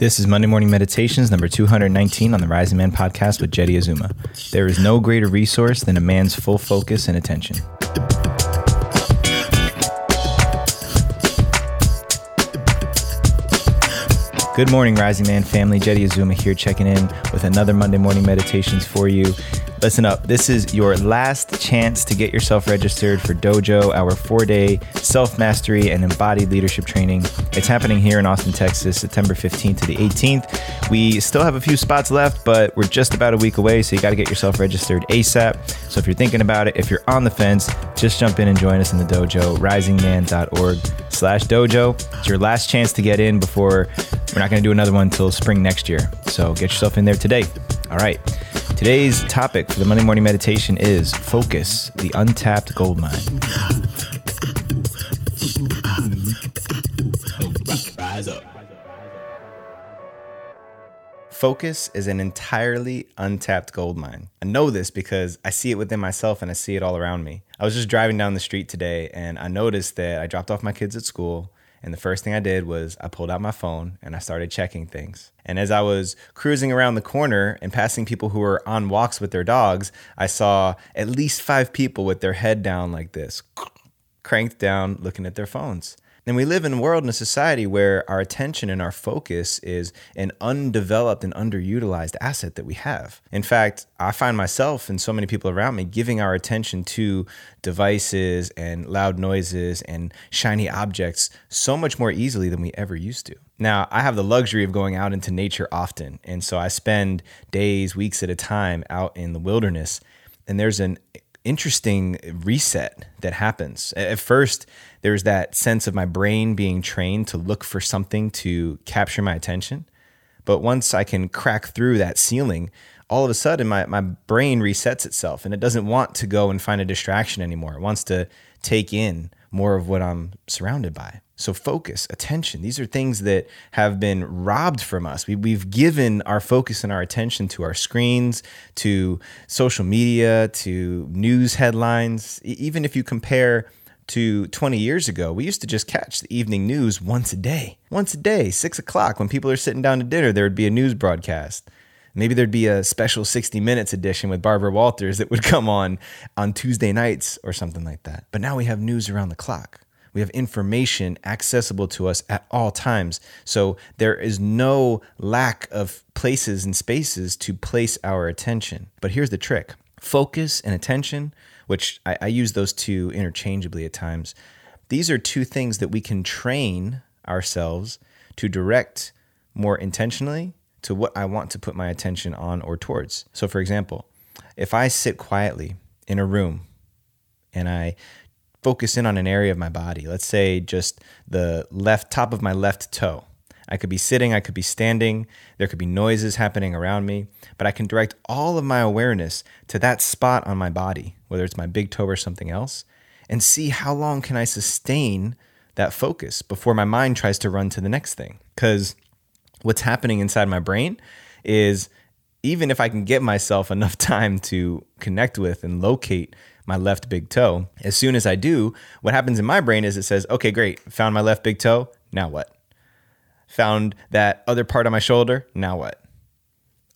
This is Monday Morning Meditations number 219 on the Rising Man podcast with Jeddy Azuma. There is no greater resource than a man's full focus and attention. Good morning, Rising Man family. Jeddy Azuma here checking in with another Monday Morning Meditations for you. Listen up. This is your last chance to get yourself registered for Dojo, our four day self mastery and embodied leadership training. It's happening here in Austin, Texas, September 15th to the 18th. We still have a few spots left, but we're just about a week away, so you got to get yourself registered ASAP. So if you're thinking about it, if you're on the fence, just jump in and join us in the dojo, risingman.org slash dojo. It's your last chance to get in before we're not going to do another one until spring next year. So get yourself in there today. All right. Today's topic for the Monday morning meditation is focus, the untapped gold mine. Focus is an entirely untapped gold mine. I know this because I see it within myself and I see it all around me. I was just driving down the street today and I noticed that I dropped off my kids at school and the first thing I did was I pulled out my phone and I started checking things. And as I was cruising around the corner and passing people who were on walks with their dogs, I saw at least five people with their head down like this, cranked down, looking at their phones. And we live in a world and a society where our attention and our focus is an undeveloped and underutilized asset that we have. In fact, I find myself and so many people around me giving our attention to devices and loud noises and shiny objects so much more easily than we ever used to. Now, I have the luxury of going out into nature often. And so I spend days, weeks at a time out in the wilderness. And there's an interesting reset that happens. At first, there's that sense of my brain being trained to look for something to capture my attention. But once I can crack through that ceiling, all of a sudden my, my brain resets itself and it doesn't want to go and find a distraction anymore. It wants to take in more of what I'm surrounded by. So, focus, attention, these are things that have been robbed from us. We, have given our focus and our attention to our screens, to social media, to news headlines. Even if you compare to 20 years ago, we used to just catch the evening news once a day. Once a day, six o'clock, when people are sitting down to dinner, there would be a news broadcast. Maybe there'd be a special 60 minutes edition with Barbara Walters that would come on on Tuesday nights or something like that. But now we have news around the clock. We have information accessible to us at all times. So there is no lack of places and spaces to place our attention. But here's the trick focus and attention, which I, I use those two interchangeably at times, these are two things that we can train ourselves to direct more intentionally to what I want to put my attention on or towards. So, for example, if I sit quietly in a room and I focus in on an area of my body. Let's say just the left top of my left toe. I could be sitting, I could be standing, there could be noises happening around me, but I can direct all of my awareness to that spot on my body, whether it's my big toe or something else, and see how long can I sustain that focus before my mind tries to run to the next thing. Cuz what's happening inside my brain is even if I can get myself enough time to connect with and locate my left big toe. As soon as I do, what happens in my brain is it says, okay, great, found my left big toe. Now what? Found that other part of my shoulder. Now what?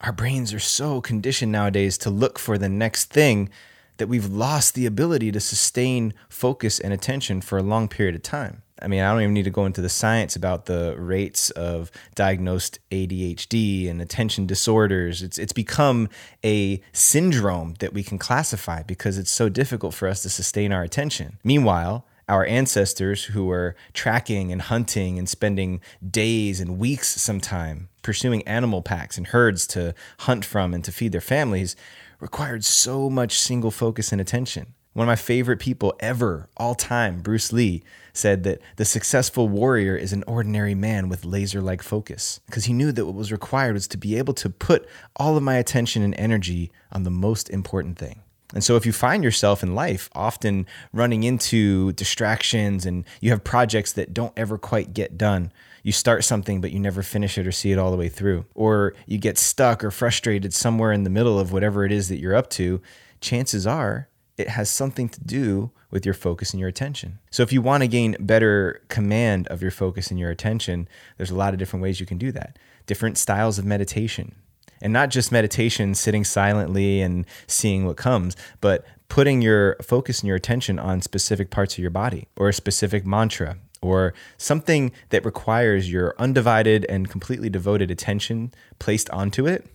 Our brains are so conditioned nowadays to look for the next thing that we've lost the ability to sustain focus and attention for a long period of time. I mean, I don't even need to go into the science about the rates of diagnosed ADHD and attention disorders. It's it's become a syndrome that we can classify because it's so difficult for us to sustain our attention. Meanwhile, our ancestors who were tracking and hunting and spending days and weeks sometime pursuing animal packs and herds to hunt from and to feed their families required so much single focus and attention. One of my favorite people ever, all time, Bruce Lee, said that the successful warrior is an ordinary man with laser like focus because he knew that what was required was to be able to put all of my attention and energy on the most important thing. And so, if you find yourself in life often running into distractions and you have projects that don't ever quite get done, you start something but you never finish it or see it all the way through, or you get stuck or frustrated somewhere in the middle of whatever it is that you're up to, chances are it has something to do with your focus and your attention. So, if you want to gain better command of your focus and your attention, there's a lot of different ways you can do that. Different styles of meditation. And not just meditation, sitting silently and seeing what comes, but putting your focus and your attention on specific parts of your body or a specific mantra or something that requires your undivided and completely devoted attention placed onto it,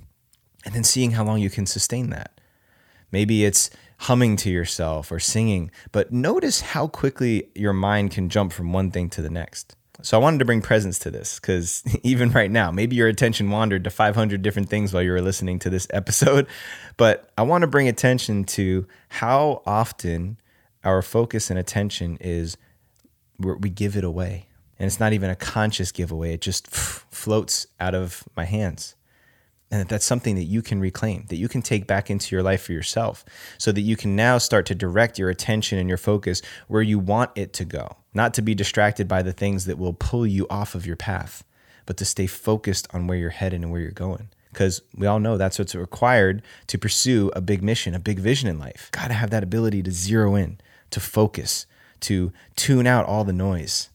and then seeing how long you can sustain that. Maybe it's humming to yourself or singing, but notice how quickly your mind can jump from one thing to the next. So I wanted to bring presence to this because even right now, maybe your attention wandered to 500 different things while you were listening to this episode, but I want to bring attention to how often our focus and attention is we give it away. And it's not even a conscious giveaway, it just floats out of my hands and that that's something that you can reclaim that you can take back into your life for yourself so that you can now start to direct your attention and your focus where you want it to go. Not to be distracted by the things that will pull you off of your path but to stay focused on where you're headed and where you're going. Because we all know that's what's required to pursue a big mission a big vision in life. Got to have that ability to zero in to focus to tune out all the noise.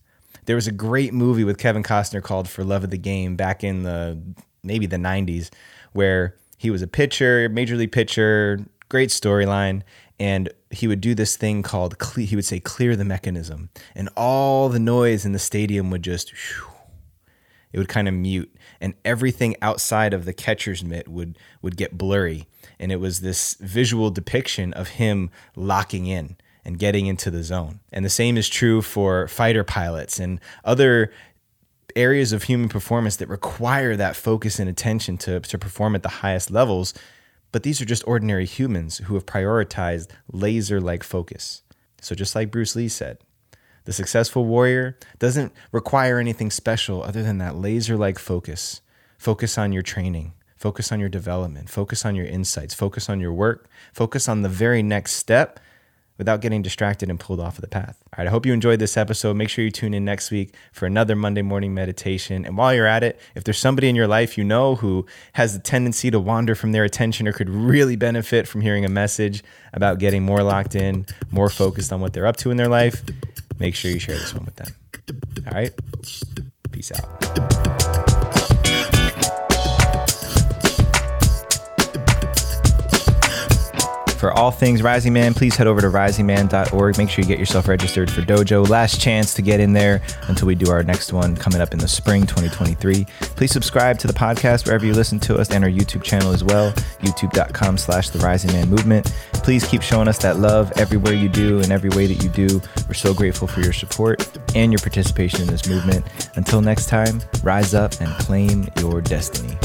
There was a great movie with Kevin Costner called For Love of the Game back in the maybe the 90s, where he was a pitcher, major league pitcher, great storyline. And he would do this thing called, he would say, clear the mechanism. And all the noise in the stadium would just, it would kind of mute. And everything outside of the catcher's mitt would, would get blurry. And it was this visual depiction of him locking in and getting into the zone. And the same is true for fighter pilots and other areas of human performance that require that focus and attention to, to perform at the highest levels. But these are just ordinary humans who have prioritized laser like focus. So, just like Bruce Lee said, the successful warrior doesn't require anything special other than that laser like focus. Focus on your training, focus on your development, focus on your insights, focus on your work, focus on the very next step without getting distracted and pulled off of the path. All right, I hope you enjoyed this episode. Make sure you tune in next week for another Monday morning meditation. And while you're at it, if there's somebody in your life you know who has a tendency to wander from their attention or could really benefit from hearing a message about getting more locked in, more focused on what they're up to in their life, make sure you share this one with them. All right, peace out. For all things Rising Man, please head over to risingman.org. Make sure you get yourself registered for Dojo. Last chance to get in there until we do our next one coming up in the spring 2023. Please subscribe to the podcast wherever you listen to us and our YouTube channel as well, youtube.com slash the Rising Man Movement. Please keep showing us that love everywhere you do and every way that you do. We're so grateful for your support and your participation in this movement. Until next time, rise up and claim your destiny.